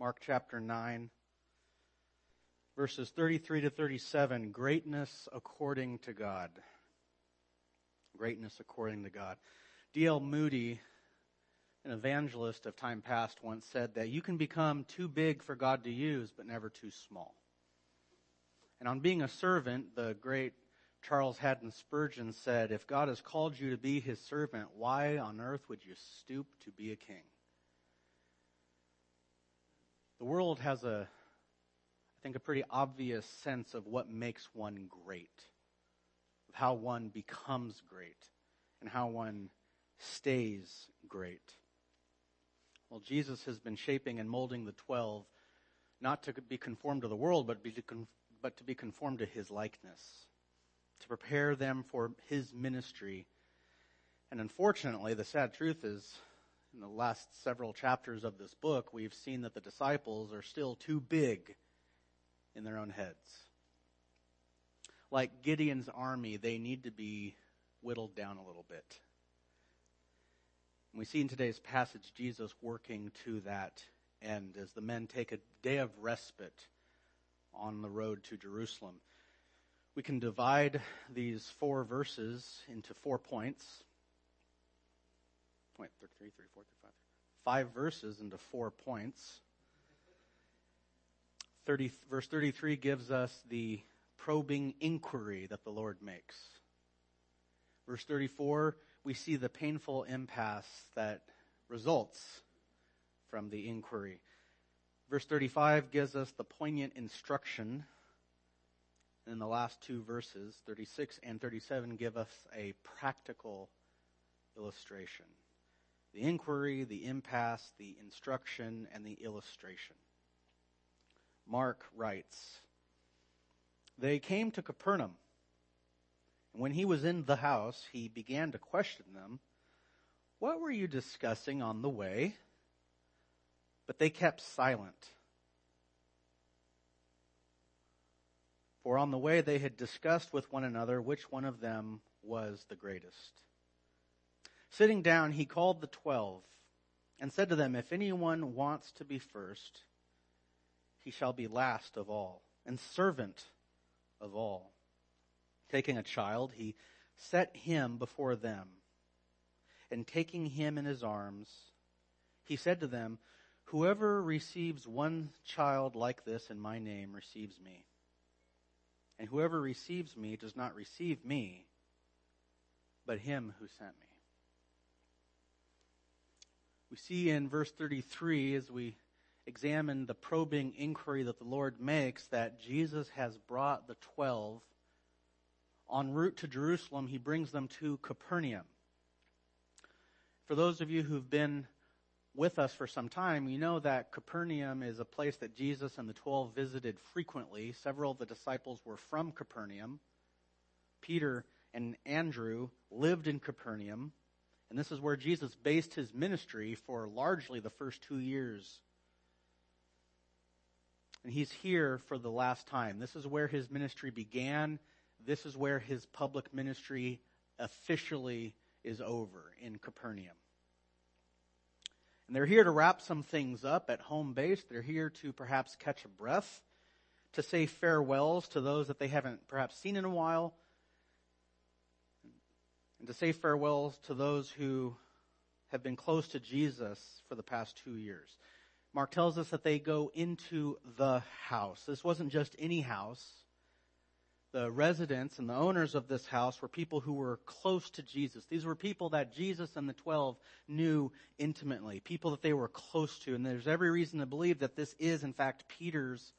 Mark chapter 9, verses 33 to 37. Greatness according to God. Greatness according to God. D.L. Moody, an evangelist of time past, once said that you can become too big for God to use, but never too small. And on being a servant, the great Charles Haddon Spurgeon said, If God has called you to be his servant, why on earth would you stoop to be a king? The world has a, I think, a pretty obvious sense of what makes one great, of how one becomes great, and how one stays great. Well, Jesus has been shaping and molding the twelve not to be conformed to the world, but, be to, but to be conformed to his likeness, to prepare them for his ministry. And unfortunately, the sad truth is, in the last several chapters of this book, we've seen that the disciples are still too big in their own heads. Like Gideon's army, they need to be whittled down a little bit. And we see in today's passage Jesus working to that end as the men take a day of respite on the road to Jerusalem. We can divide these four verses into four points. Point 33, 34, 35. Five verses into four points. 30, verse 33 gives us the probing inquiry that the Lord makes. Verse 34, we see the painful impasse that results from the inquiry. Verse 35 gives us the poignant instruction. And the last two verses, 36 and 37, give us a practical illustration. The inquiry, the impasse, the instruction, and the illustration. Mark writes, They came to Capernaum. And when he was in the house, he began to question them, What were you discussing on the way? But they kept silent. For on the way they had discussed with one another which one of them was the greatest. Sitting down, he called the twelve and said to them, If anyone wants to be first, he shall be last of all and servant of all. Taking a child, he set him before them. And taking him in his arms, he said to them, Whoever receives one child like this in my name receives me. And whoever receives me does not receive me, but him who sent me. We see in verse 33, as we examine the probing inquiry that the Lord makes, that Jesus has brought the twelve. En route to Jerusalem, he brings them to Capernaum. For those of you who've been with us for some time, you know that Capernaum is a place that Jesus and the twelve visited frequently. Several of the disciples were from Capernaum. Peter and Andrew lived in Capernaum, and this is where Jesus based his ministry for largely the first two years. And he's here for the last time. This is where his ministry began. This is where his public ministry officially is over in Capernaum. And they're here to wrap some things up at home base. They're here to perhaps catch a breath, to say farewells to those that they haven't perhaps seen in a while, and to say farewells to those who have been close to Jesus for the past two years. Mark tells us that they go into the house. This wasn't just any house the residents and the owners of this house were people who were close to Jesus. These were people that Jesus and the twelve knew intimately, people that they were close to. And there's every reason to believe that this is, in fact, Peter's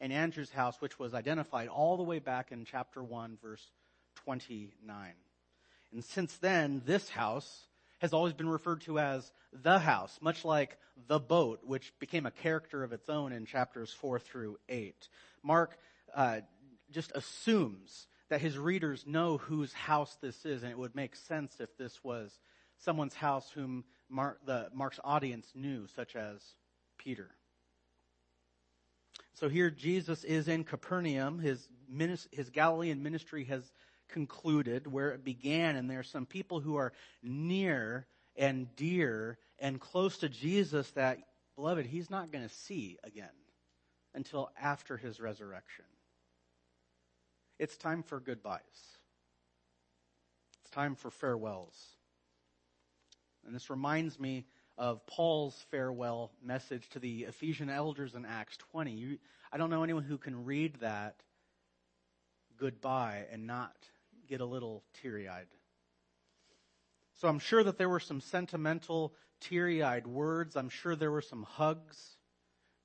and Andrew's house, which was identified all the way back in chapter 1, verse 29. And since then, this house has always been referred to as the house, much like the boat, which became a character of its own in chapters 4 through 8. Mark uh, just assumes that his readers know whose house this is, and it would make sense if this was someone's house whom Mark, the, Mark's audience knew, such as Peter. So here Jesus is in Capernaum. His, his Galilean ministry has concluded where it began, and there are some people who are near and dear and close to Jesus that beloved, he's not going to see again until after his resurrection. It's time for goodbyes. It's time for farewells. And this reminds me of Paul's farewell message to the Ephesian elders in Acts 20. You, I don't know anyone who can read that goodbye and not get a little teary eyed. So I'm sure that there were some sentimental, teary eyed words. I'm sure there were some hugs.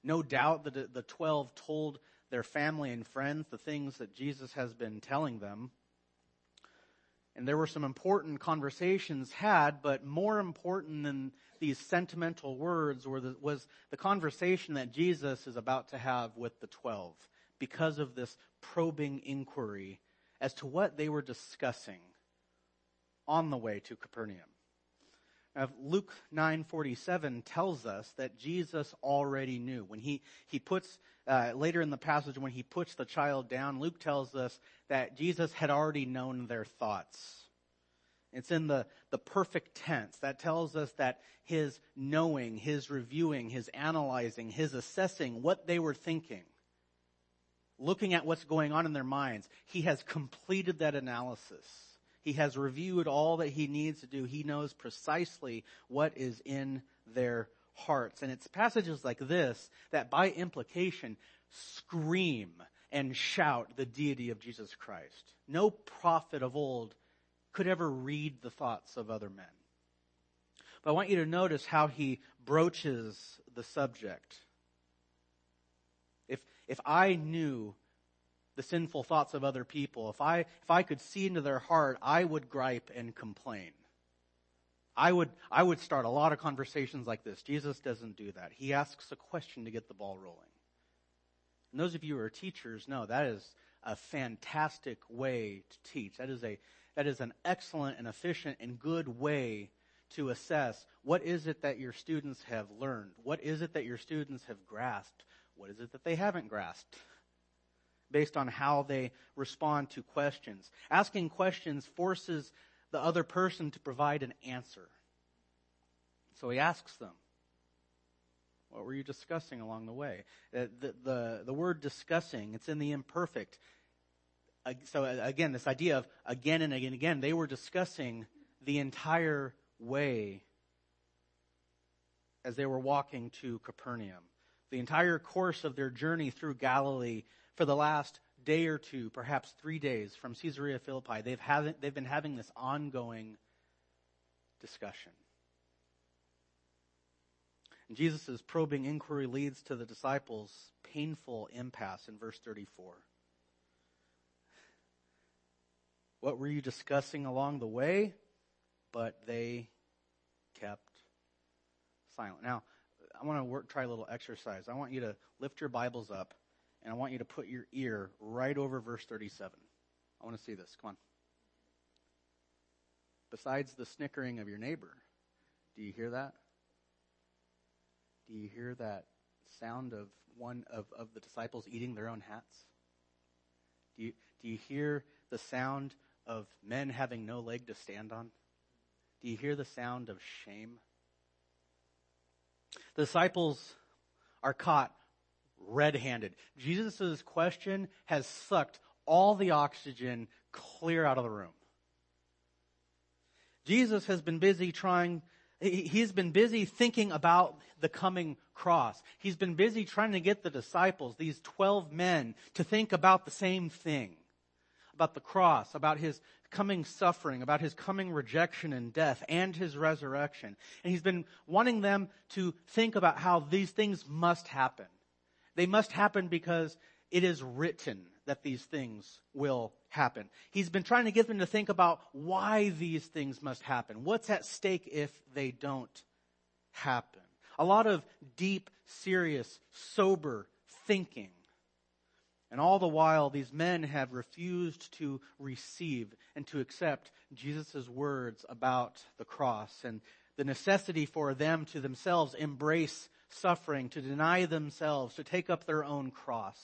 No doubt that the 12 told their family and friends the things that Jesus has been telling them. And there were some important conversations had, but more important than these sentimental words the, was the conversation that Jesus is about to have with the 12 because of this probing inquiry as to what they were discussing on the way to Capernaum. Now, Luke 9:47 tells us that Jesus already knew. When he he puts uh, later in the passage when he puts the child down, Luke tells us that Jesus had already known their thoughts. It's in the, the perfect tense. That tells us that his knowing, his reviewing, his analyzing, his assessing what they were thinking, looking at what's going on in their minds, he has completed that analysis. He has reviewed all that he needs to do. He knows precisely what is in their hearts. And it's passages like this that by implication scream and shout the deity of Jesus Christ. No prophet of old could ever read the thoughts of other men. But I want you to notice how he broaches the subject. If, I knew the sinful thoughts of other people, if I, if I could see into their heart, I would gripe and complain. I would, I would start a lot of conversations like this. Jesus doesn't do that. He asks a question to get the ball rolling. And those of you who are teachers know that is a fantastic way to teach. That is a, that is an excellent and efficient and good way to assess what is it that your students have learned? What is it that your students have grasped? What is it that they haven't grasped? Based on how they respond to questions. Asking questions forces the other person to provide an answer. So he asks them, what were you discussing along the way? Uh, the, the, the word discussing, it's in the imperfect so uh, again, this idea of again and again and again, they were discussing the entire way as they were walking to Capernaum. The entire course of their journey through Galilee for the last day or two, perhaps three days from Caesarea Philippi, they've, having, they've been having this ongoing discussion. Jesus' probing inquiry leads to the disciples' painful impasse in verse 34. What were you discussing along the way? But they kept silent. Now, I want to work, try a little exercise. I want you to lift your Bibles up, and I want you to put your ear right over verse 37. I want to see this. Come on. Besides the snickering of your neighbor, do you hear that? Do you hear that sound of one of, of the disciples eating their own hats? Do you, do you hear the sound of men having no leg to stand on? Do you hear the sound of shame? The disciples are caught red handed. Jesus' question has sucked all the oxygen clear out of the room. Jesus has been busy trying, he's been busy thinking about the coming cross. He's been busy trying to get the disciples, these 12 men, to think about the same thing about the cross, about his coming suffering, about his coming rejection and death and his resurrection. And he's been wanting them to think about how these things must happen. They must happen because it is written that these things will happen. He's been trying to get them to think about why these things must happen. What's at stake if they don't happen? A lot of deep, serious, sober thinking and all the while, these men have refused to receive and to accept Jesus' words about the cross and the necessity for them to themselves embrace suffering, to deny themselves, to take up their own cross.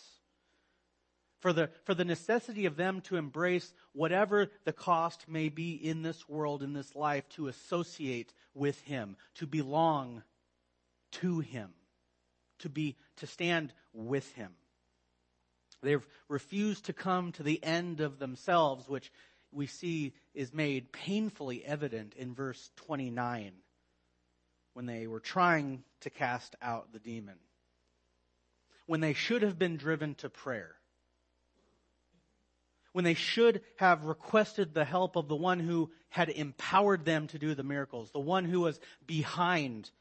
For the, for the necessity of them to embrace whatever the cost may be in this world, in this life, to associate with Him, to belong to Him. to be, to stand with him. They've refused to come to the end of themselves, which we see is made painfully evident in verse 29 when they were trying to cast out the demon. When they should have been driven to prayer. When they should have requested the help of the one who had empowered them to do the miracles, the one who was behind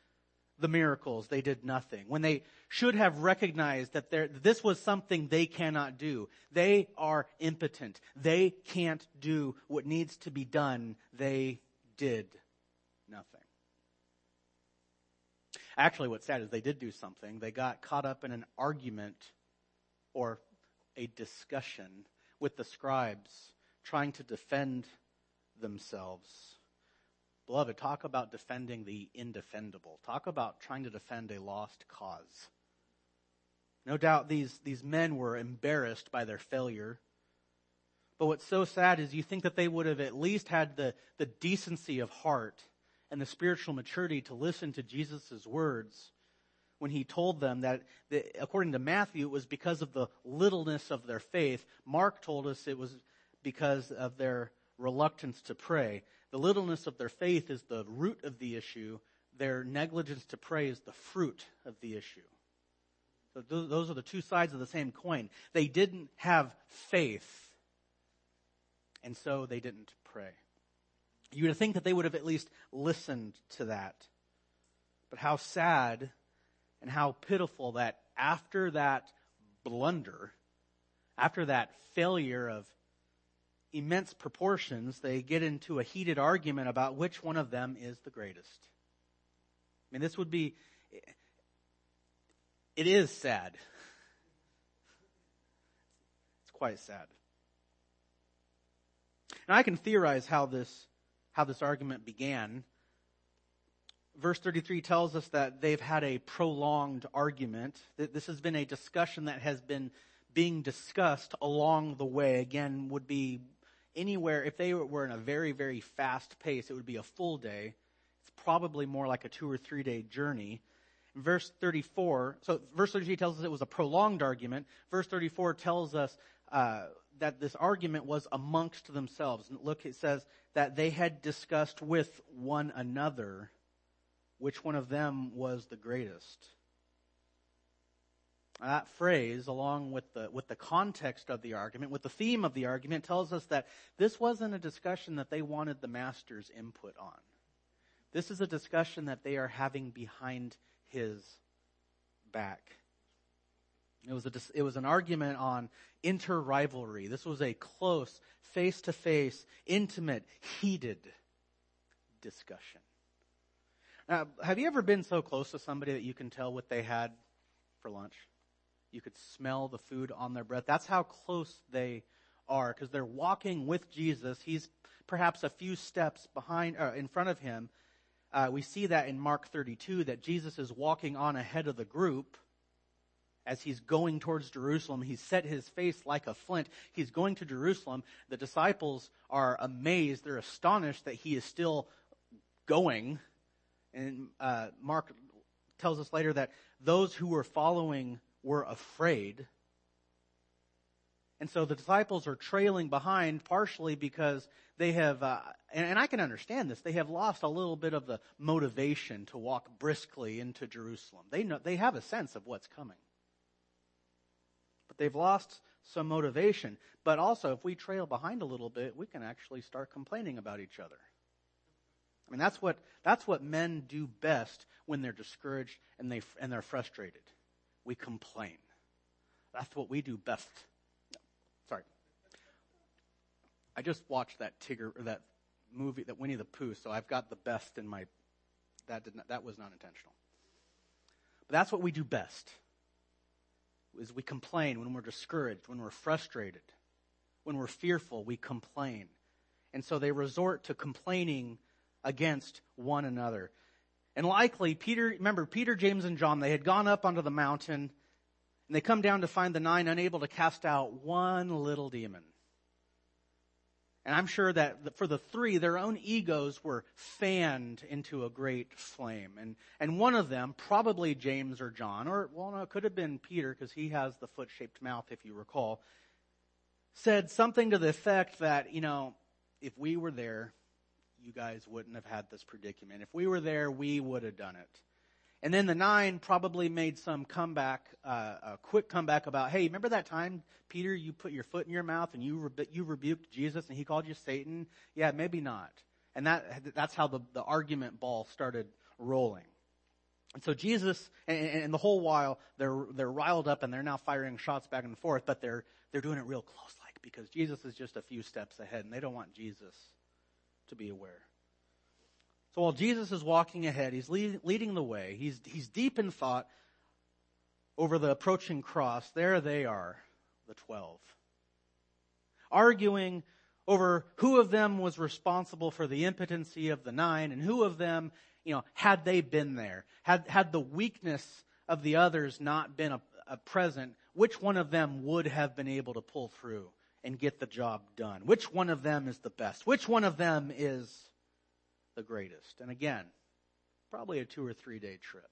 the miracles, they did nothing. When they should have recognized that this was something they cannot do. They are impotent. They can't do what needs to be done. They did nothing. Actually, what's sad is they did do something. They got caught up in an argument or a discussion with the scribes trying to defend themselves. Beloved, talk about defending the indefendable. Talk about trying to defend a lost cause. No doubt these, these men were embarrassed by their failure. But what's so sad is you think that they would have at least had the, the decency of heart and the spiritual maturity to listen to Jesus' words when he told them that, that, according to Matthew, it was because of the littleness of their faith. Mark told us it was because of their reluctance to pray. The littleness of their faith is the root of the issue. Their negligence to pray is the fruit of the issue. So those are the two sides of the same coin. They didn't have faith, and so they didn't pray. You would think that they would have at least listened to that. But how sad and how pitiful that after that blunder, after that failure of immense proportions, they get into a heated argument about which one of them is the greatest. I mean, this would be, it is sad. It's quite sad. Now I can theorize how this, how this argument began. Verse 33 tells us that they've had a prolonged argument. That this has been a discussion that has been being discussed along the way. Again, would be anywhere, if they were in a very, very fast pace, it would be a full day. It's probably more like a two or three day journey. Verse 34, so verse 33 tells us it was a prolonged argument. Verse 34 tells us uh, that this argument was amongst themselves. And look, it says that they had discussed with one another which one of them was the greatest. That phrase, along with the, with the context of the argument, with the theme of the argument, tells us that this wasn't a discussion that they wanted the master's input on. This is a discussion that they are having behind his back. It was, a, it was an argument on inter rivalry. This was a close, face to face, intimate, heated discussion. Now, have you ever been so close to somebody that you can tell what they had for lunch? You could smell the food on their breath. That's how close they are because they're walking with Jesus. He's perhaps a few steps behind, uh, in front of him. Uh, we see that in Mark 32 that Jesus is walking on ahead of the group as he's going towards Jerusalem. He's set his face like a flint. He's going to Jerusalem. The disciples are amazed. They're astonished that he is still going. And uh, Mark tells us later that those who were following were afraid. And so the disciples are trailing behind partially because they have, uh, and, and I can understand this, they have lost a little bit of the motivation to walk briskly into Jerusalem. They know, they have a sense of what's coming. But they've lost some motivation. But also, if we trail behind a little bit, we can actually start complaining about each other. I mean, that's what, that's what men do best when they're discouraged and, they, and they're frustrated we complain. That's what we do best. Sorry. I just watched that Tigger, or that movie, that Winnie the Pooh, so I've got the best in my, that did not, that was not intentional. But that's what we do best. Is we complain when we're discouraged, when we're frustrated, when we're fearful, we complain. And so they resort to complaining against one another. And likely, Peter, remember, Peter, James, and John, they had gone up onto the mountain, and they come down to find the nine unable to cast out one little demon. And I'm sure that for the three, their own egos were fanned into a great flame. And, and one of them, probably James or John, or, well, no, it could have been Peter because he has the foot shaped mouth, if you recall, said something to the effect that, you know, if we were there, you guys wouldn't have had this predicament. If we were there, we would have done it. And then the nine probably made some comeback, uh, a quick comeback about, hey, remember that time, Peter, you put your foot in your mouth and you, re- you rebuked Jesus and he called you Satan? Yeah, maybe not. And that, that's how the, the argument ball started rolling. And so Jesus, and, and the whole while, they're, they're riled up and they're now firing shots back and forth, but they're, they're doing it real close like because Jesus is just a few steps ahead and they don't want Jesus to be aware. So while Jesus is walking ahead, he's lead, leading the way. He's, he's deep in thought over the approaching cross. There they are, the twelve. Arguing over who of them was responsible for the impotency of the nine and who of them, you know, had they been there, had, had the weakness of the others not been a, a present, which one of them would have been able to pull through and get the job done? Which one of them is the best? Which one of them is the greatest. And again, probably a two or three day trip.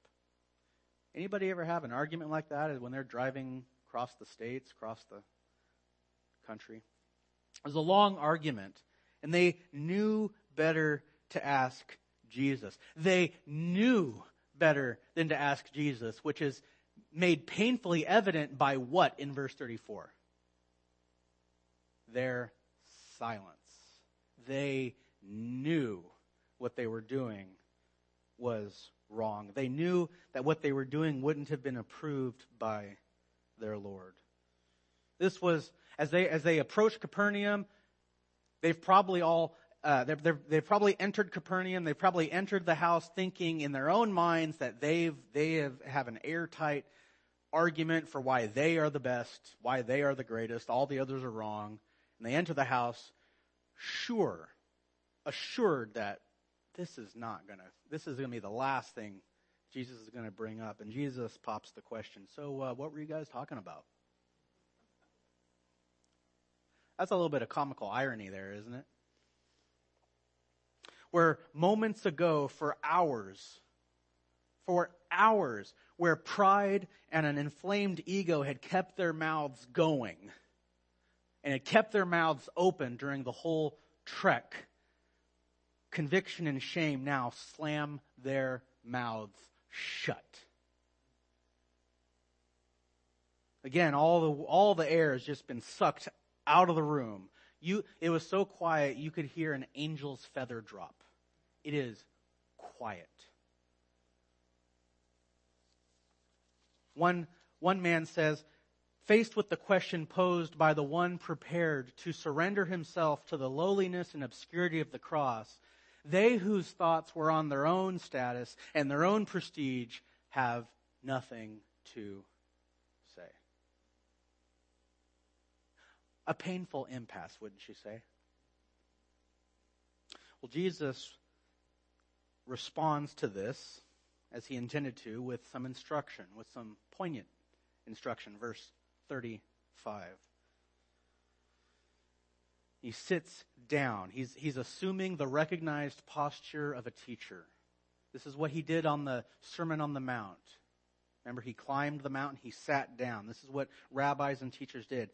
Anybody ever have an argument like that when they're driving across the states, across the country? It was a long argument, and they knew better to ask Jesus. They knew better than to ask Jesus, which is made painfully evident by what in verse 34? Their silence. They knew what they were doing was wrong. They knew that what they were doing wouldn't have been approved by their Lord. This was, as they, as they approached Capernaum, they've probably all, uh, they've, they've, they've probably entered Capernaum. They've probably entered the house thinking in their own minds that they've, they have, have an airtight argument for why they are the best, why they are the greatest, all the others are wrong. And they enter the house sure, assured that this is not going to, this is to be the last thing Jesus is going to bring up. And Jesus pops the question, so uh, what were you guys talking about? That's a little bit of comical irony there, isn't it? Where moments ago, for hours, for hours, where pride and an inflamed ego had kept their mouths going and had kept their mouths open during the whole trek conviction and shame now slam their mouths shut. Again, all the, all the air has just been sucked out of the room. You, it was so quiet you could hear an angel's feather drop. It is quiet. One, one man says, faced with the question posed by the one prepared to surrender himself to the lowliness and obscurity of the cross, they whose thoughts were on their own status and their own prestige have nothing to say. A painful impasse, wouldn't you say? Well, Jesus responds to this as he intended to with some instruction, with some poignant instruction. Verse 35. He sits down. He's, he's assuming the recognized posture of a teacher. This is what he did on the Sermon on the Mount. Remember, he climbed the mountain, he sat down. This is what rabbis and teachers did.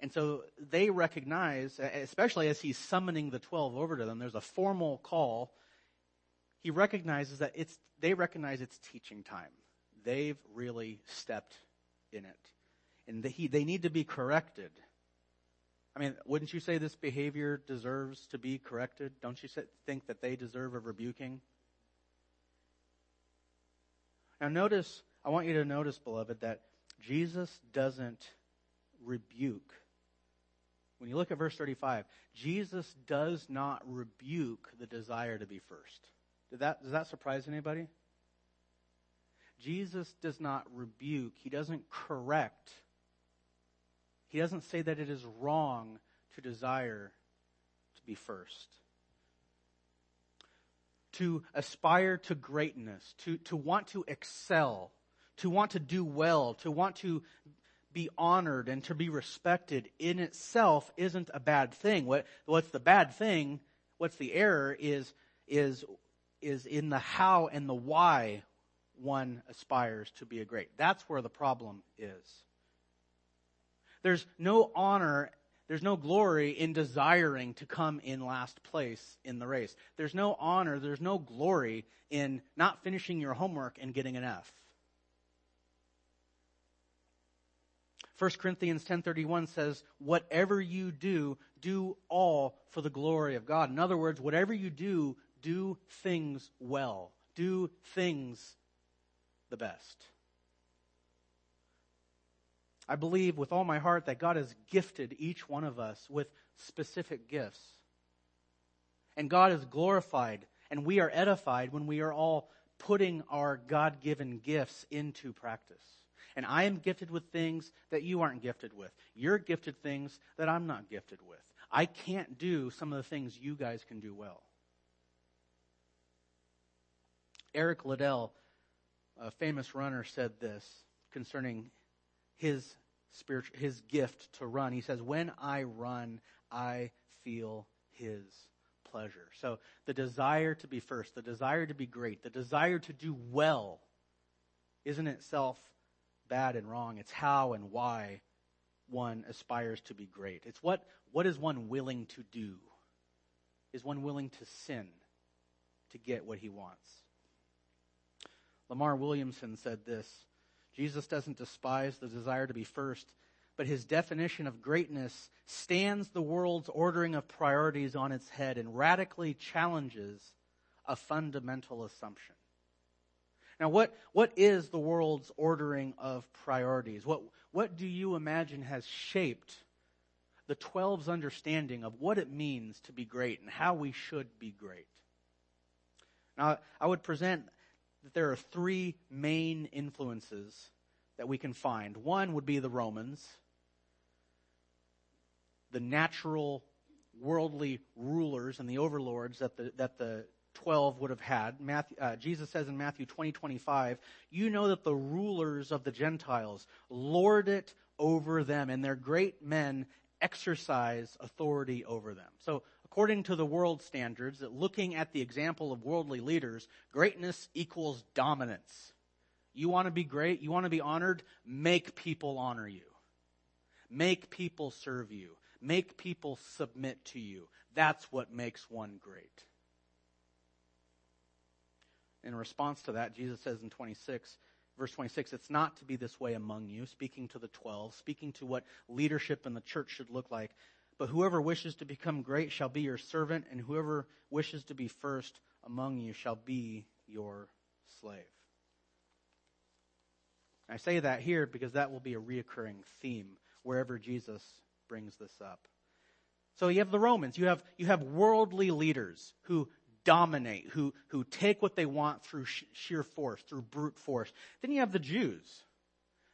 And so they recognize, especially as he's summoning the 12 over to them, there's a formal call. He recognizes that it's, they recognize it's teaching time. They've really stepped in it. And he, they need to be corrected. I mean, wouldn't you say this behavior deserves to be corrected? Don't you think that they deserve a rebuking? Now, notice, I want you to notice, beloved, that Jesus doesn't rebuke. When you look at verse 35, Jesus does not rebuke the desire to be first. Did that, does that surprise anybody? Jesus does not rebuke, he doesn't correct he doesn't say that it is wrong to desire to be first. To aspire to greatness, to, to want to excel, to want to do well, to want to be honored and to be respected in itself isn't a bad thing. What, what's the bad thing, what's the error is, is, is in the how and the why one aspires to be a great. That's where the problem is. There's no honor, there's no glory in desiring to come in last place in the race. There's no honor, there's no glory in not finishing your homework and getting an F. 1 Corinthians 10:31 says, "Whatever you do, do all for the glory of God." In other words, whatever you do, do things well. Do things the best. I believe with all my heart that God has gifted each one of us with specific gifts. And God is glorified and we are edified when we are all putting our God given gifts into practice. And I am gifted with things that you aren't gifted with. You're gifted things that I'm not gifted with. I can't do some of the things you guys can do well. Eric Liddell a famous runner said this concerning his spiritual, his gift to run. He says, when I run, I feel his pleasure. So the desire to be first, the desire to be great, the desire to do well isn't itself bad and wrong. It's how and why one aspires to be great. It's what, what is one willing to do? Is one willing to sin to get what he wants? Lamar Williamson said this Jesus doesn't despise the desire to be first, but his definition of greatness stands the world's ordering of priorities on its head and radically challenges a fundamental assumption. Now, what, what is the world's ordering of priorities? What, what do you imagine has shaped the 12's understanding of what it means to be great and how we should be great? Now, I would present that there are three main influences that we can find. One would be the Romans, the natural worldly rulers and the overlords that the, that the 12 would have had. Matthew, uh, Jesus says in Matthew 20, 25, you know that the rulers of the Gentiles lord it over them, and their great men exercise authority over them. So according to the world standards, that looking at the example of worldly leaders, greatness equals dominance. You want to be great? You want to be honored? Make people honor you. Make people serve you. Make people submit to you. That's what makes one great. In response to that, Jesus says in 26, verse 26, it's not to be this way among you, speaking to the 12, speaking to what leadership in the church should look like. But whoever wishes to become great shall be your servant, and whoever wishes to be first among you shall be your slave. I say that here because that will be a reoccurring theme wherever Jesus brings this up. So you have the Romans, you have, you have worldly leaders who dominate, who, who take what they want through sheer force, through brute force. Then you have the Jews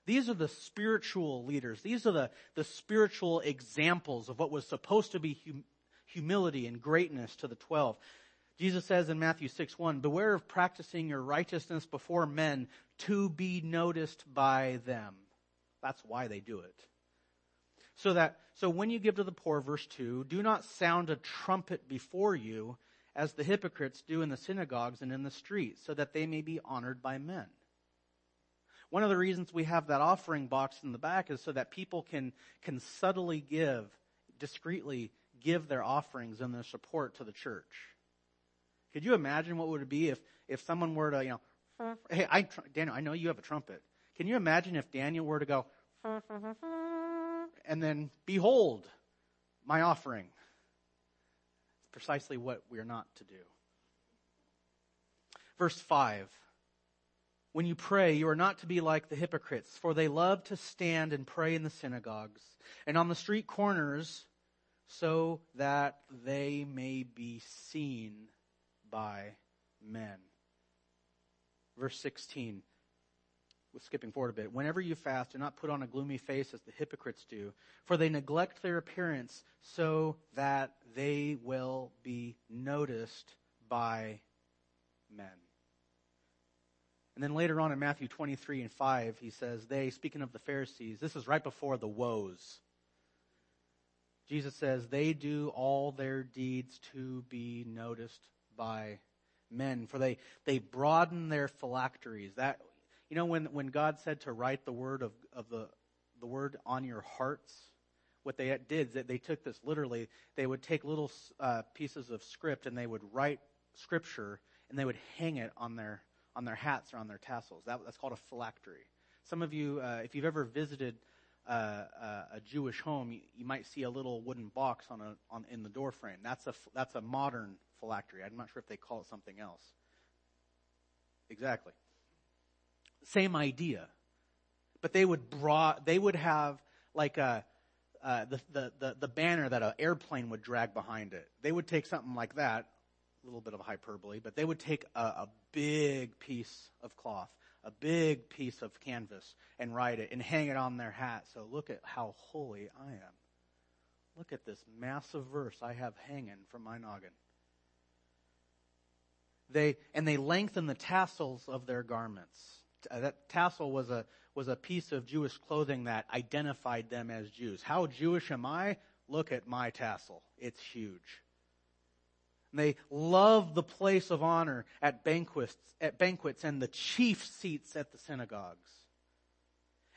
these are the spiritual leaders. These are the, the spiritual examples of what was supposed to be hum, humility and greatness to the twelve. Jesus says in Matthew 6 1, Beware of practicing your righteousness before men to be noticed by them. That's why they do it. So that, so when you give to the poor, verse 2, do not sound a trumpet before you as the hypocrites do in the synagogues and in the streets, so that they may be honored by men. One of the reasons we have that offering box in the back is so that people can, can subtly give, discreetly give their offerings and their support to the church. Could you imagine what would it be if, if someone were to, you know, hey, I, Daniel, I know you have a trumpet. Can you imagine if Daniel were to go, and then, behold, my offering? It's precisely what we are not to do. Verse 5 when you pray, you are not to be like the hypocrites, for they love to stand and pray in the synagogues and on the street corners so that they may be seen by men. Verse 16. We're skipping forward a bit. Whenever you fast, do not put on a gloomy face as the hypocrites do, for they neglect their appearance so that they will be noticed by men. And then later on in Matthew 23 and 5, he says, They, speaking of the Pharisees, this is right before the woes. Jesus says, They do all their deeds to be noticed by men, for they, they broaden their phylacteries. That, you know, when, when God said to write the word of, of the, the word on your hearts, what they did is that they took this literally. They would take little uh, pieces of script and they would write scripture and they would hang it on their on their hats or on their tassels. That, that's called a phylactery. Some of you, uh, if you've ever visited uh, uh, a Jewish home, you, you, might see a little wooden box on a on in the door frame. That's a that's a modern phylactery. I'm not sure if they call it something else. Exactly. Same idea, but they would they would have like a uh, the, the, the, the banner that an airplane would drag behind it. They would take something like that, little bit of hyperbole, but they would take a, a big piece of cloth, a big piece of canvas, and write it and hang it on their hat. So look at how holy I am. Look at this massive verse I have hanging from my noggin. They, and they lengthen the tassels of their garments. Uh, that tassel was a, was a piece of Jewish clothing that identified them as Jews. How Jewish am I? Look at my tassel. It's huge. And they love the place of honor at banquets, at banquets and the chief seats at the synagogues.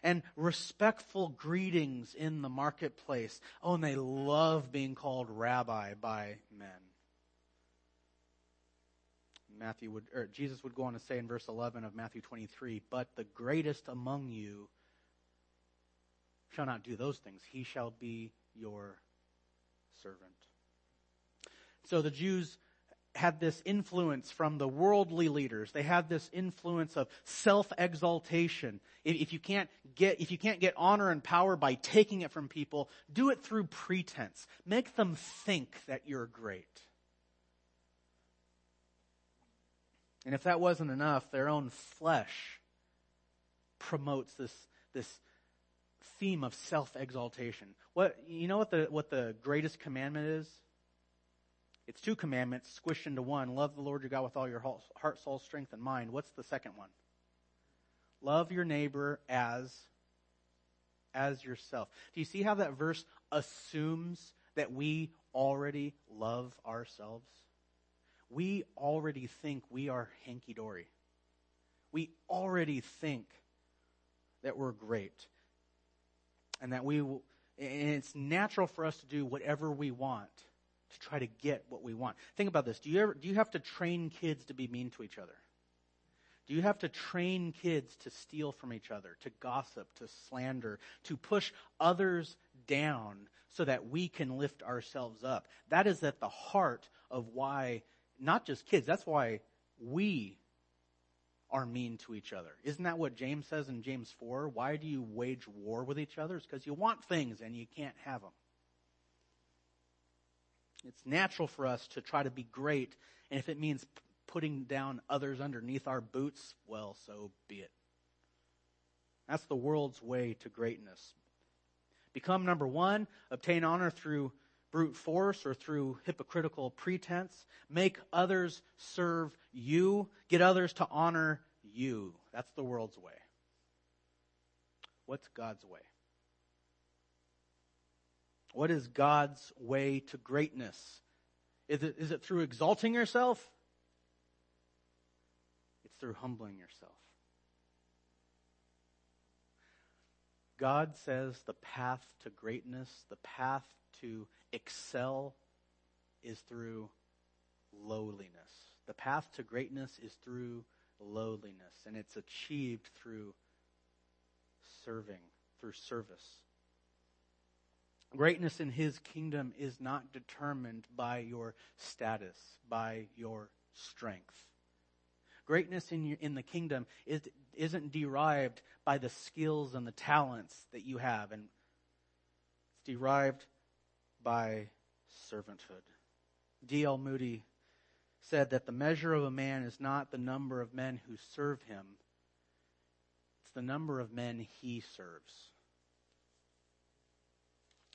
And respectful greetings in the marketplace. Oh, and they love being called rabbi by men. Matthew would, or Jesus would go on to say in verse 11 of Matthew 23, but the greatest among you shall not do those things. He shall be your servant. So the Jews had this influence from the worldly leaders. They had this influence of self-exaltation. If you can't get, if you can't get honor and power by taking it from people, do it through pretense. Make them think that you're great. And if that wasn't enough, their own flesh promotes this, this theme of self-exaltation. What, you know what the, what the greatest commandment is? It's two commandments squished into one. Love the Lord your God with all your heart, soul, strength, and mind. What's the second one? Love your neighbor as, as yourself. Do you see how that verse assumes that we already love ourselves? we already think we are hanky dory. We already think that we're great. And that we will, and it's natural for us to do whatever we want to try to get what we want. Think about this. Do you ever, do you have to train kids to be mean to each other? Do you have to train kids to steal from each other, to gossip, to slander, to push others down so that we can lift ourselves up? That is at the heart of why not just kids. That's why we are mean to each other. Isn't that what James says in James 4? Why do you wage war with each other? It's because you want things and you can't have them. It's natural for us to try to be great, and if it means putting down others underneath our boots, well, so be it. That's the world's way to greatness. Become number one, obtain honor through brute force or through hypocritical pretense. Make others serve you. Get others to honor you. That's the world's way. What's God's way? What is God's way to greatness? Is it, is it through exalting yourself? It's through humbling yourself. God says the path to greatness, the path to excel is through lowliness. The path to greatness is through lowliness, and it's achieved through serving, through service. Greatness in his kingdom is not determined by your status, by your strength. Greatness in, your, in the kingdom is, isn't derived by the skills and the talents that you have, and it's derived by servanthood. D.L. Moody said that the measure of a man is not the number of men who serve him, it's the number of men he serves.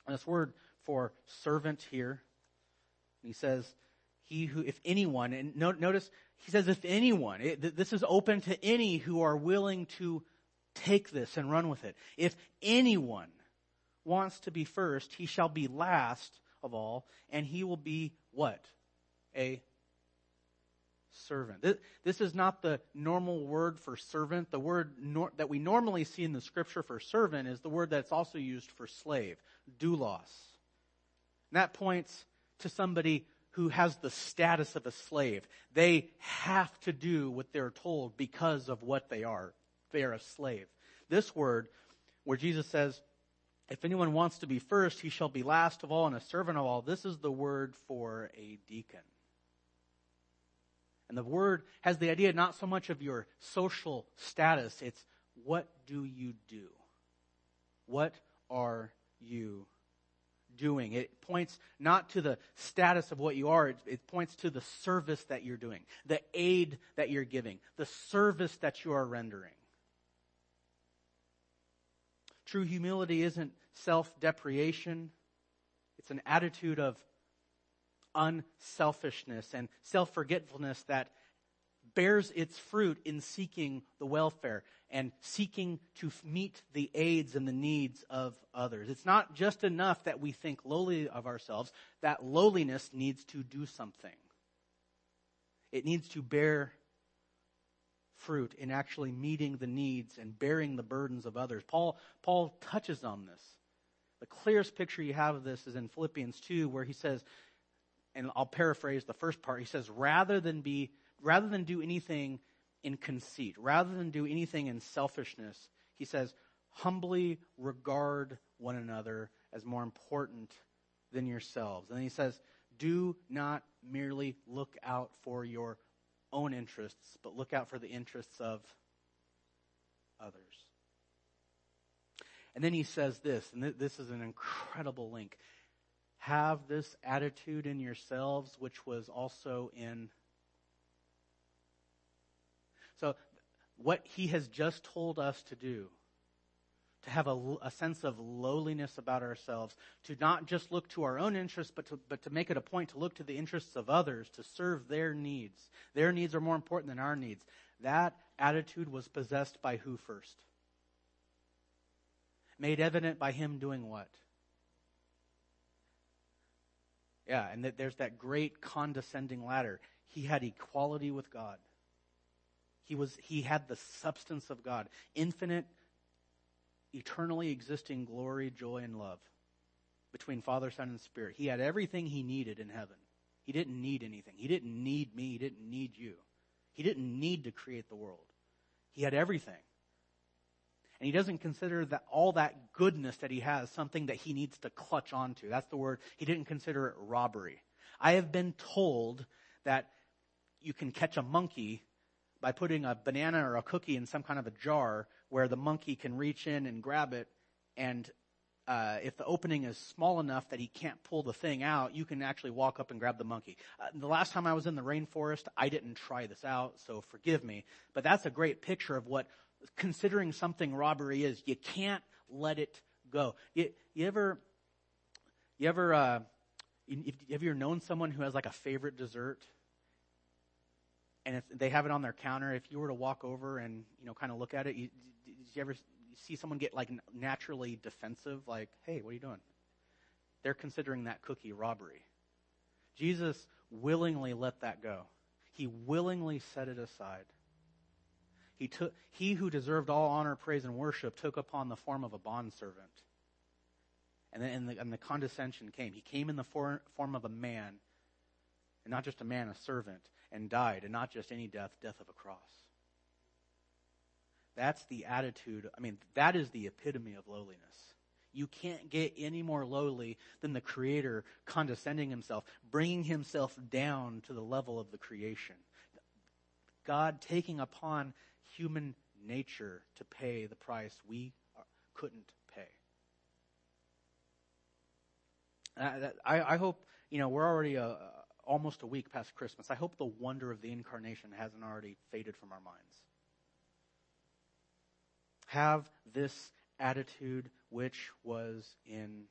And this word for servant here, he says, he who, if anyone, and no, notice he says, if anyone, it, this is open to any who are willing to take this and run with it. If anyone wants to be first, he shall be last of all, and he will be what? A servant. This is not the normal word for servant. The word nor, that we normally see in the scripture for servant is the word that's also used for slave, doulos. And that points to somebody who has the status of a slave. They have to do what they're told because of what they are. They are a slave. This word, where Jesus says, if anyone wants to be first, he shall be last of all and a servant of all. This is the word for a deacon. And the word has the idea not so much of your social status, it's what do you do? What are you doing. It points not to the status of what you are, it, it, points to the service that you're doing, the aid that you're giving, the service that you are rendering. True humility isn't self depreciation, it's an attitude of unselfishness and self forgetfulness that bears its fruit in seeking the welfare and seeking to meet the aids and the needs of others. It's not just enough that we think lowly of ourselves. That lowliness needs to do something. It needs to bear fruit in actually meeting the needs and bearing the burdens of others. Paul, Paul touches on this. The clearest picture you have of this is in Philippians 2 where he says, and I'll paraphrase the first part, he says, rather than be, rather than do anything in conceit, rather than do anything in selfishness, he says, humbly regard one another as more important than yourselves. And he says, do not merely look out for your own interests, but look out for the interests of others. And then he says this, and this is an incredible link. Have this attitude in yourselves, which was also in so, what he has just told us to do, to have a, a, sense of lowliness about ourselves, to not just look to our own interests, but to, but to make it a point to look to the interests of others, to serve their needs. Their needs are more important than our needs. That attitude was possessed by who first? Made evident by him doing what? Yeah, and that there's that great condescending ladder. He had equality with God. He was, he had the substance of God, infinite, eternally existing glory, joy, and love between Father, Son, and Spirit. He had everything he needed in heaven. He didn't need anything. He didn't need me. He didn't need you. He didn't need to create the world. He had everything. And he doesn't consider that all that goodness that he has something that he needs to clutch onto. That's the word. He didn't consider it robbery. I have been told that you can catch a monkey by putting a banana or a cookie in some kind of a jar where the monkey can reach in and grab it and uh, if the opening is small enough that he can't pull the thing out, you can actually walk up and grab the monkey. Uh, the last time I was in the rainforest, I didn't try this out, so forgive me. But that's a great picture of what considering something robbery is. You can't let it go. You, you ever, you ever, uh, have you ever known someone who has like a favorite dessert? And if they have it on their counter, if you were to walk over and you know kind of look at it, you, did you ever see someone get like naturally defensive, like, "Hey, what are you doing?" They're considering that cookie robbery. Jesus willingly let that go. He willingly set it aside. He took he who deserved all honor, praise, and worship took upon the form of a bondservant. And then and the, and the condescension came. He came in the for, form of a man, and not just a man, a servant and died, and not just any death, death of a cross. That's the attitude. I mean, that is the epitome of lowliness. You can't get any more lowly than the Creator condescending Himself, bringing Himself down to the level of the creation. God taking upon human nature to pay the price we couldn't pay. I, I, hope, you know, we're already a, almost a week past Christmas. I hope the wonder of the incarnation hasn't already faded from our minds. Have this attitude which was in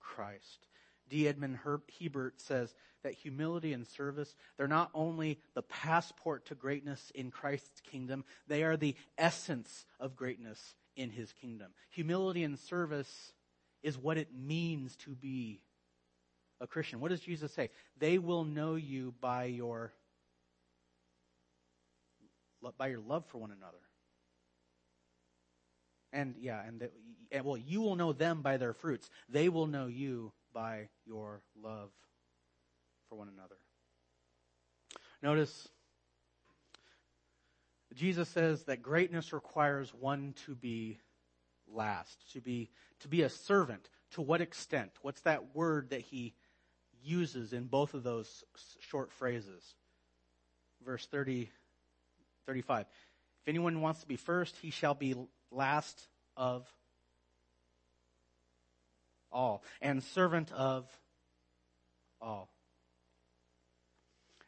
Christ. D. Edmond Hiebert says that humility and service, they're not only the passport to greatness in Christ's kingdom, they are the essence of greatness in his kingdom. Humility and service is what it means to be a Christian. What does Jesus say? They will know you by your by your love for one another. And yeah, and, the, and well, you will know them by their fruits. They will know you by your love for one another. Notice Jesus says that greatness requires one to be last, to be to be a servant. To what extent? What's that word that he uses in both of those short phrases? Verse 30 35. If anyone wants to be first, he shall be last of all and servant of all.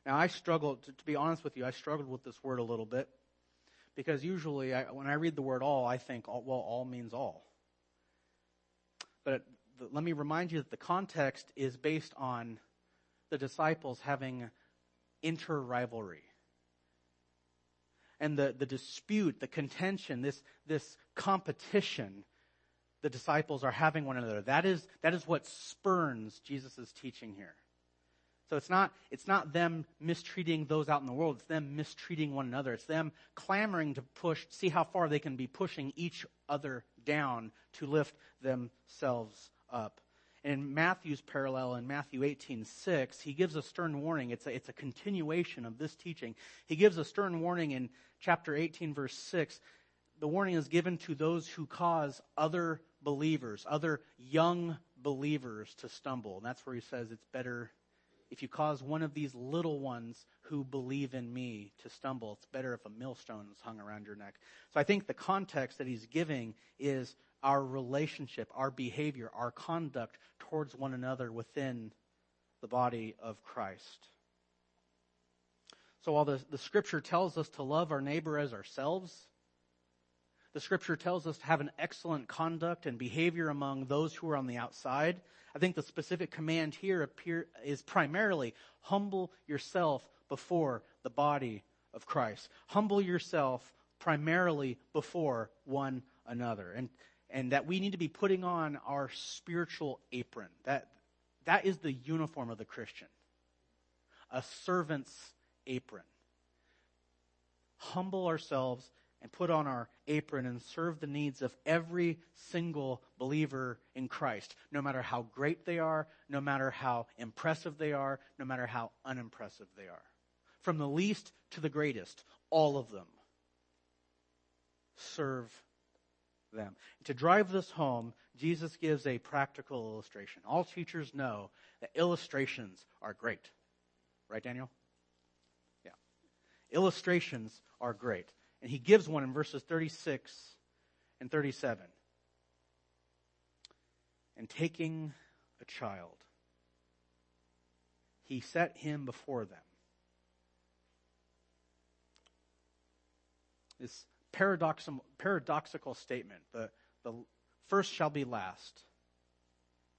Now, I struggled, to, to, be honest with you, I struggled with this word a little bit because usually I, when I read the word all, I think, well, all means all. But let me remind you that the context is based on the disciples having inter rivalry and the, the dispute, the contention, this, this competition the disciples are having one another. That is, that is what spurns Jesus' teaching here. So it's not, it's not them mistreating those out in the world. It's them mistreating one another. It's them clamoring to push, see how far they can be pushing each other down to lift themselves up. in Matthew's parallel in Matthew 18, 6, he gives a stern warning. It's a, it's a continuation of this teaching. He gives a stern warning in chapter 18, verse 6, the warning is given to those who cause other believers, other young believers to stumble. And that's where he says it's better if you cause one of these little ones who believe in me to stumble, it's better if a millstone is hung around your neck. So I think the context that he's giving is our relationship, our behavior, our conduct towards one another within the body of Christ. So while the, the scripture tells us to love our neighbor as ourselves, the scripture tells us to have an excellent conduct and behavior among those who are on the outside. I think the specific command here appear, is primarily humble yourself before the body of Christ. Humble yourself primarily before one another. And, and that we need to be putting on our spiritual apron. That, that is the uniform of the Christian. A servant's apron. Humble ourselves and put on our apron and serve the needs of every single believer in Christ, no matter how great they are, no matter how impressive they are, no matter how unimpressive they are. From the least to the greatest, all of them. Serve them. To drive this home, Jesus gives a practical illustration. All teachers know that illustrations are great. Right, Daniel? Yeah. Illustrations are great. And he gives one in verses 36 and 37. And taking a child, he set him before them. This paradoxical, paradoxical statement, the, the first shall be last,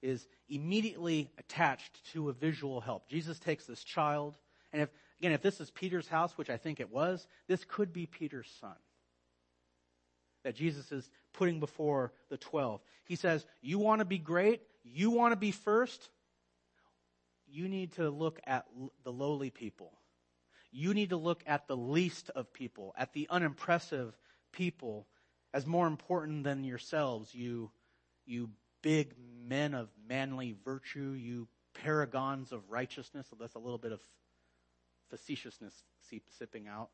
is immediately attached to a visual help. Jesus takes this child, and if Again, if this is Peter's house, which I think it was, this could be Peter's son that Jesus is putting before the 12. He says, You want to be great? You want to be first? You need to look at the lowly people. You need to look at the least of people, at the unimpressive people, as more important than yourselves, you, you big men of manly virtue, you paragons of righteousness. So that's a little bit of facetiousness sipping out.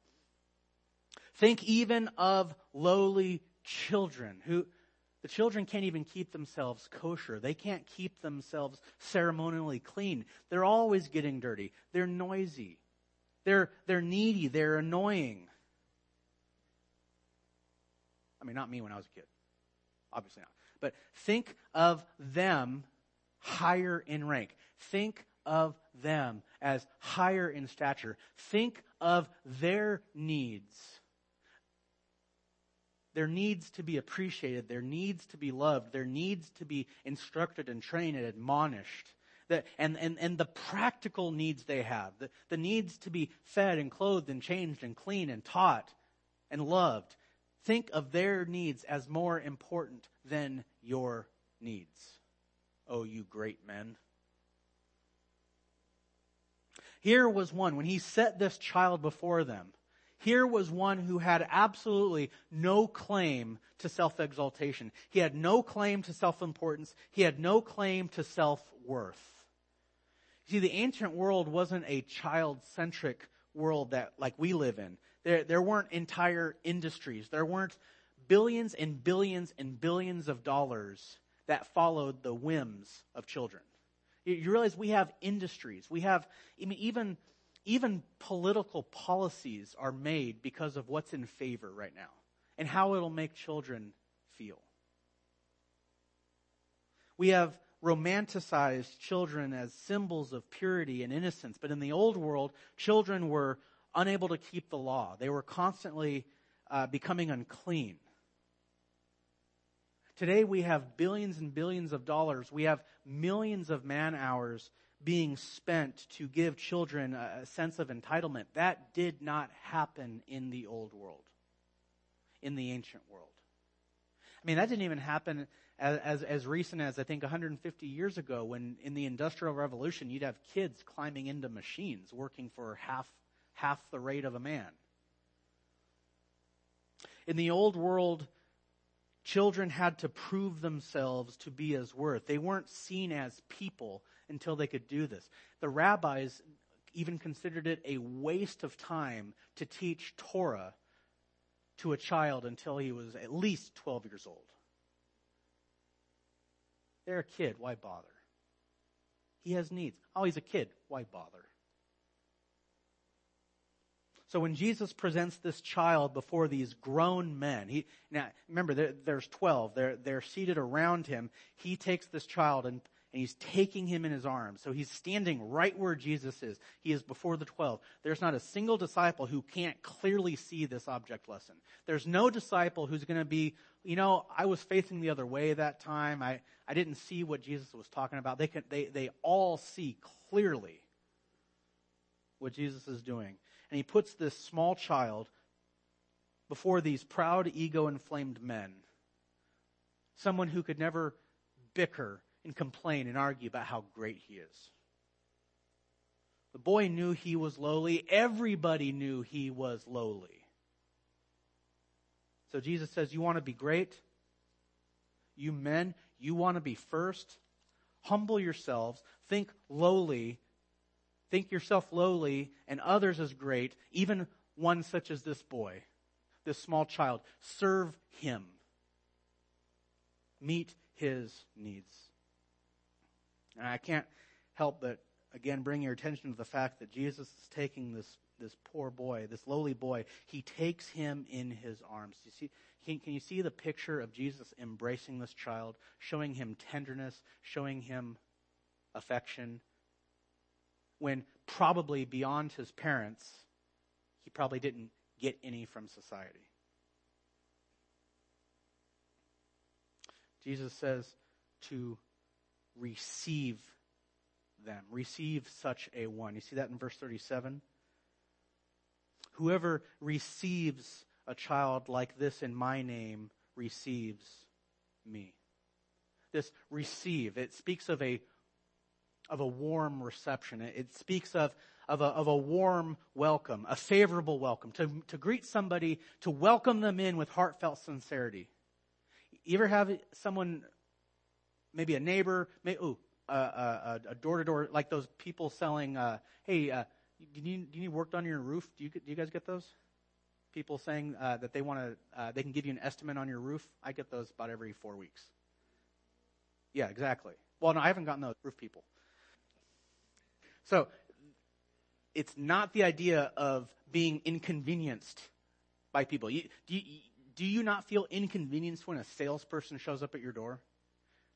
Think even of lowly children who the children can't even keep themselves kosher. They can't keep themselves ceremonially clean. They're always getting dirty. They're noisy. They're, they're needy. They're annoying. I mean, not me when I was a kid. Obviously not. But think of them higher in rank. Think of them as higher in stature. Think of their needs. Their needs to be appreciated, their needs to be loved, their needs to be instructed and trained and admonished. the, and, and, and the practical needs they have, the, the needs to be fed and clothed and changed and clean and taught and loved. Think of their needs as more important than your needs. Oh, you great men. Here was one, when he set this child before them, here was one who had absolutely no claim to self-exaltation. He had no claim to self-importance. He had no claim to self-worth. See, the ancient world wasn't a child-centric world that, like we live in. There, there weren't entire industries. There weren't billions and billions and billions of dollars that followed the whims of children. You, you realize we have industries. We have, I mean, even, even political policies are made because of what's in favor right now and how it'll make children feel. We have romanticized children as symbols of purity and innocence, but in the old world, children were unable to keep the law. They were constantly uh, becoming unclean. Today we have billions and billions of dollars. We have millions of man hours being spent to give children a sense of entitlement. That did not happen in the old world, in the ancient world. I mean, that didn't even happen as, as, as recent as I think 150 years ago when in the Industrial Revolution you'd have kids climbing into machines working for half, half the rate of a man. In the old world, children had to prove themselves to be as worth. They weren't seen as people until they could do this. The rabbis even considered it a waste of time to teach Torah to a child until he was at least 12 years old. They're a kid, why bother? He has needs. Oh, he's a kid, why bother? So when Jesus presents this child before these grown men, he, now remember there, there's 12, they're, they're seated around him. He takes this child and, and he's taking him in his arms. So he's standing right where Jesus is. He is before the 12. There's not a single disciple who can't clearly see this object lesson. There's no disciple who's going to be, you know, I was facing the other way that time. I, I didn't see what Jesus was talking about. They can, they, they all see clearly what Jesus is doing and he puts this small child before these proud, ego inflamed men. Someone who could never bicker and complain and argue about how great he is. The boy knew he was lowly. Everybody knew he was lowly. So Jesus says, You want to be great? You men, you want to be first? Humble yourselves. Think lowly Think yourself lowly and others as great, even one such as this boy, this small child. Serve him. Meet his needs. And I can't help but, again, bring your attention to the fact that Jesus is taking this, this poor boy, this lowly boy, he takes him in his arms. You see, can, can you see the picture of Jesus embracing this child, showing him tenderness, showing him affection, when probably beyond his parents, he probably didn't get any from society. Jesus says to receive them, receive such a one. You see that in verse 37? Whoever receives a child like this in my name receives me. This receive, it speaks of a of a warm reception. It speaks of, of, a, of a warm welcome, a favorable welcome, to, to greet somebody, to welcome them in with heartfelt sincerity. You ever have someone, maybe a neighbor, may, ooh, a door to door, like those people selling, uh, hey, uh, do, you, do you need work done on your roof? Do you, do you guys get those? People saying uh, that they want to, uh, they can give you an estimate on your roof. I get those about every four weeks. Yeah, exactly. Well, no, I haven't gotten those roof people. So it's not the idea of being inconvenienced by people. You, do, you, do you not feel inconvenienced when a salesperson shows up at your door?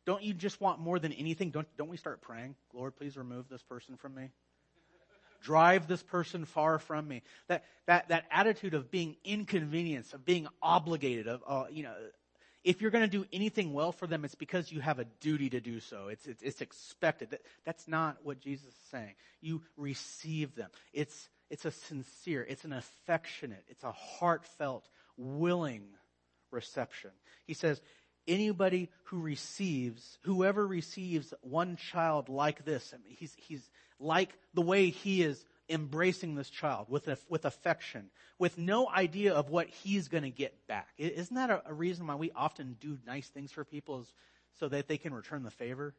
Don't you just want more than anything? Don't, don't we start praying? Lord, please remove this person from me. Drive this person far from me. That, that, that attitude of being inconvenienced, of being obligated, of, uh, you know, if you're going to do anything well for them, it's because you have a duty to do so. It's, it's, it's expected. That, that's not what Jesus is saying. You receive them. It's, it's a sincere, it's an affectionate, it's a heartfelt, willing reception. He says, anybody who receives, whoever receives one child like this, I mean, he's, he's like the way he is embracing this child with, with affection, with no idea of what he's going to get back. Isn't that a, a, reason why we often do nice things for people is so that they can return the favor?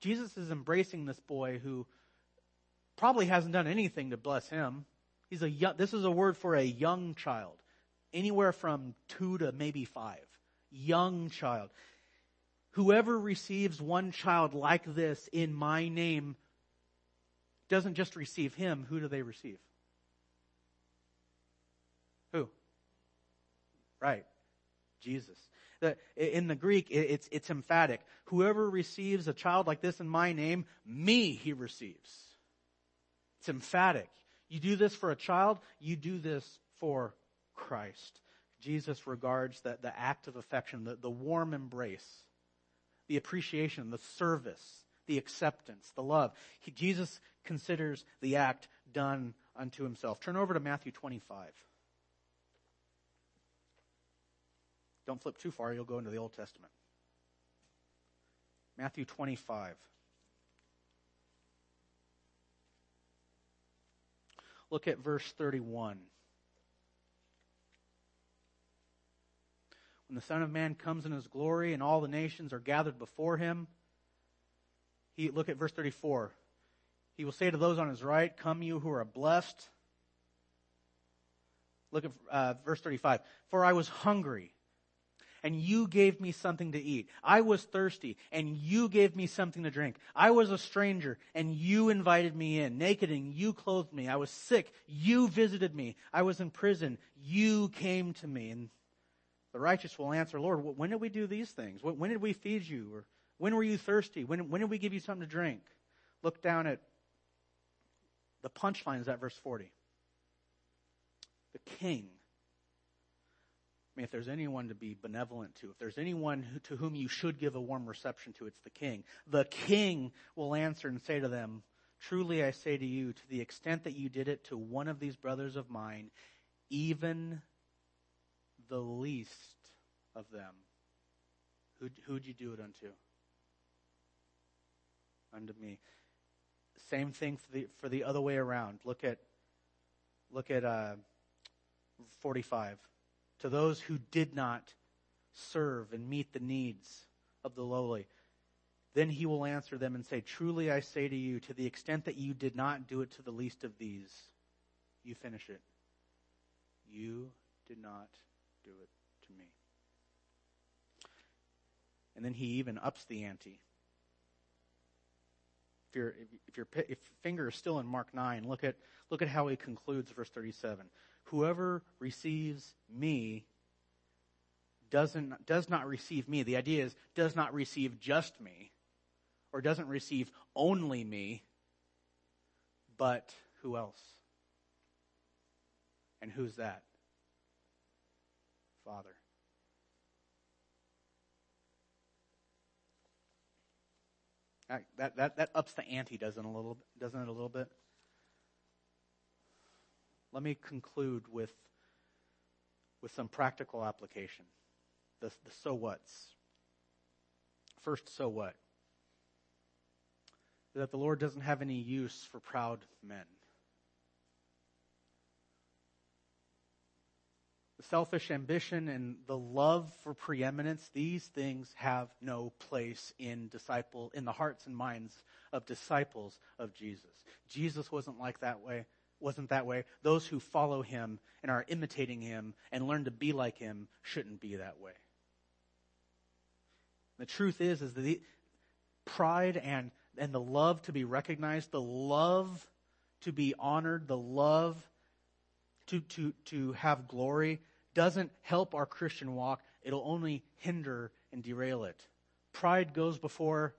Jesus is embracing this boy who probably hasn't done anything to bless him. He's a young, this is a word for a young child, anywhere from two to maybe five. Young child. Whoever receives one child like this in my name doesn't just receive him, who do they receive? Who? Right. Jesus. in the Greek, it's, it's emphatic. Whoever receives a child like this in my name, me he receives. It's emphatic. You do this for a child, you do this for Christ. Jesus regards the, the act of affection, the, the warm embrace, the appreciation, the service, the acceptance, the love. He, Jesus considers the act done unto himself. Turn over to Matthew 25. Don't flip too far, you'll go into the Old Testament. Matthew 25. Look at verse 31. When the Son of Man comes in his glory and all the nations are gathered before him, he, look at verse 34. He will say to those on his right, Come, you who are blessed. Look at uh, verse 35. For I was hungry, and you gave me something to eat. I was thirsty, and you gave me something to drink. I was a stranger, and you invited me in. Naked, and you clothed me. I was sick, you visited me. I was in prison, you came to me. And the righteous will answer, Lord, when did we do these things? When did we feed you? Or when were you thirsty? When, when did we give you something to drink? Look down at the punchline is at verse 40. The king. I mean, if there's anyone to be benevolent to, if there's anyone who, to whom you should give a warm reception to, it's the king. The king will answer and say to them, Truly I say to you, to the extent that you did it to one of these brothers of mine, even the least of them, who, who'd you do it unto? unto me. Same thing for the for the other way around. Look at look at uh, 45. To those who did not serve and meet the needs of the lowly, then he will answer them and say, Truly I say to you, to the extent that you did not do it to the least of these, you finish it. You did not do it to me. And then he even ups the ante. If, your if, your if finger is still in Mark 9, look at, look at how he concludes verse 37. Whoever receives me doesn't, does not receive me. The idea is does not receive just me or doesn't receive only me, but who else? And who's that? Father. That, that, that ups the ante, doesn't, a little, doesn't it, a little bit? Let me conclude with, with some practical application. The, the so what's. First, so what? That the Lord doesn't have any use for proud men. Selfish ambition and the love for preeminence, these things have no place in disciple, in the hearts and minds of disciples of Jesus. Jesus wasn't like that way, wasn't that way. Those who follow him and are imitating him and learn to be like him shouldn't be that way. The truth is, is that the pride and, and the love to be recognized, the love to be honored, the love to, to, to have glory doesn't help our Christian walk. It'll only hinder and derail it. Pride goes before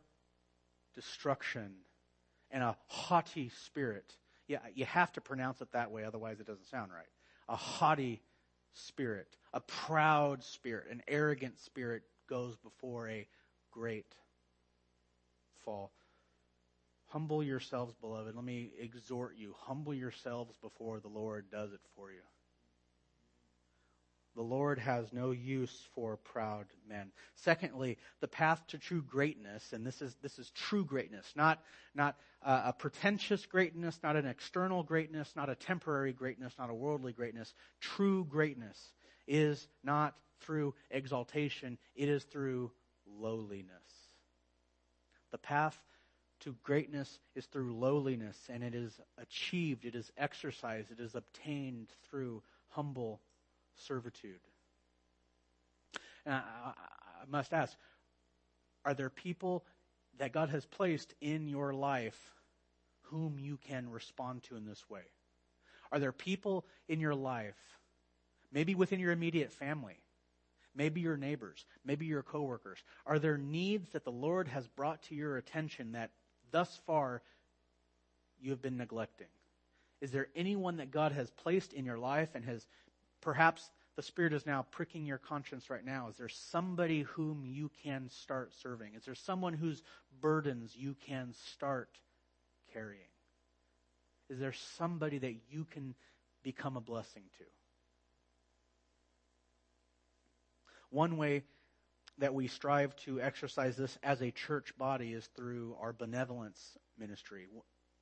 destruction and a haughty spirit. Yeah, you have to pronounce it that way, otherwise it doesn't sound right. A haughty spirit, a proud spirit, an arrogant spirit goes before a great fall. Humble yourselves, beloved. Let me exhort you. Humble yourselves before the Lord does it for you. The Lord has no use for proud men. Secondly, the path to true greatness, and this is, this is true greatness, not, not uh, a pretentious greatness, not an external greatness, not a temporary greatness, not a worldly greatness. True greatness is not through exaltation, it is through lowliness. The path to greatness is through lowliness, and it is achieved, it is exercised, it is obtained through humble servitude. And I, I must ask, are there people that God has placed in your life whom you can respond to in this way? Are there people in your life, maybe within your immediate family, maybe your neighbors, maybe your coworkers, are there needs that the Lord has brought to your attention that thus far you have been neglecting? Is there anyone that God has placed in your life and has Perhaps the Spirit is now pricking your conscience right now. Is there somebody whom you can start serving? Is there someone whose burdens you can start carrying? Is there somebody that you can become a blessing to? One way that we strive to exercise this as a church body is through our benevolence ministry.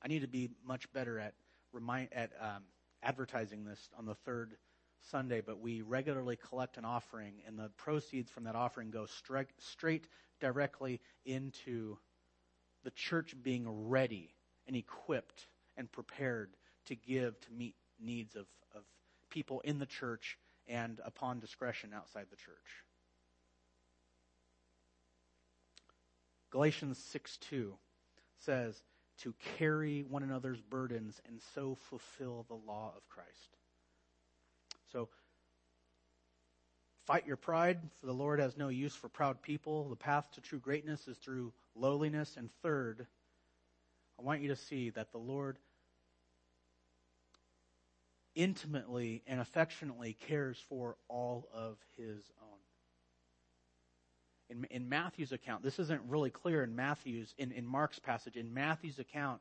I need to be much better at remind at um, advertising this on the third Sunday, but we regularly collect an offering, and the proceeds from that offering go straight, straight directly into the church being ready and equipped and prepared to give to meet needs of, of people in the church and upon discretion outside the church. Galatians 6 2 says, to carry one another's burdens and so fulfill the law of Christ. So fight your pride, for the Lord has no use for proud people. The path to true greatness is through lowliness. And third, I want you to see that the Lord intimately and affectionately cares for all of his own. In, in Matthew's account, this isn't really clear in Matthew's, in, in Mark's passage. In Matthew's account,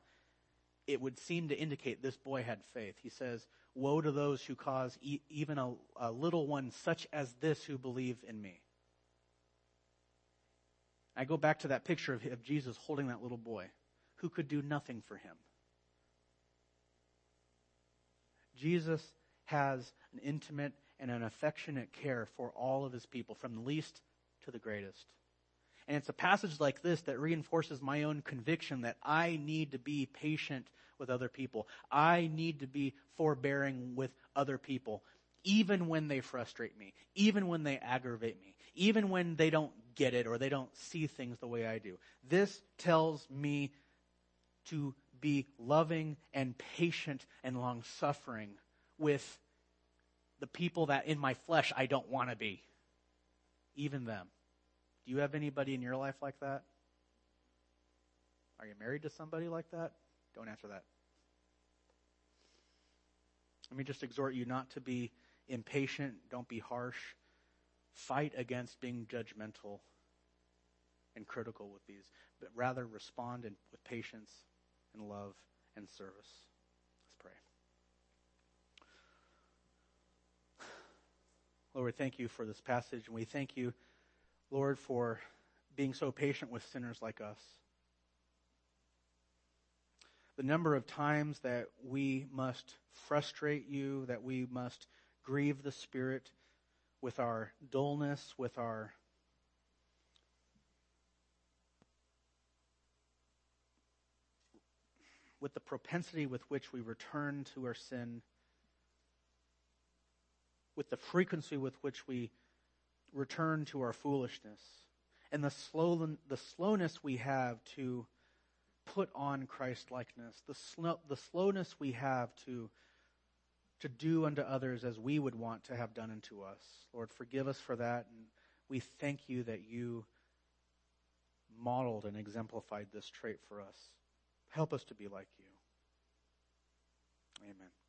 it would seem to indicate this boy had faith. He says, Woe to those who cause e- even a, a little one such as this who believe in me. I go back to that picture of, of Jesus holding that little boy who could do nothing for him. Jesus has an intimate and an affectionate care for all of his people, from the least to the greatest. And it's a passage like this that reinforces my own conviction that I need to be patient with other people. I need to be forbearing with other people, even when they frustrate me, even when they aggravate me, even when they don't get it or they don't see things the way I do. This tells me to be loving and patient and long suffering with the people that in my flesh I don't want to be. Even them. Do you have anybody in your life like that? Are you married to somebody like that? Don't answer that. Let me just exhort you not to be impatient. Don't be harsh. Fight against being judgmental and critical with these, but rather respond in, with patience and love and service. Let's pray. Lord, we thank you for this passage, and we thank you. Lord, for being so patient with sinners like us. The number of times that we must frustrate you, that we must grieve the Spirit with our dullness, with our with the propensity with which we return to our sin, with the frequency with which we return to our foolishness and the slow the slowness we have to put on Christ likeness, the the slowness we have to to do unto others as we would want to have done unto us. Lord, forgive us for that, and we thank you that you modeled and exemplified this trait for us. Help us to be like you. Amen.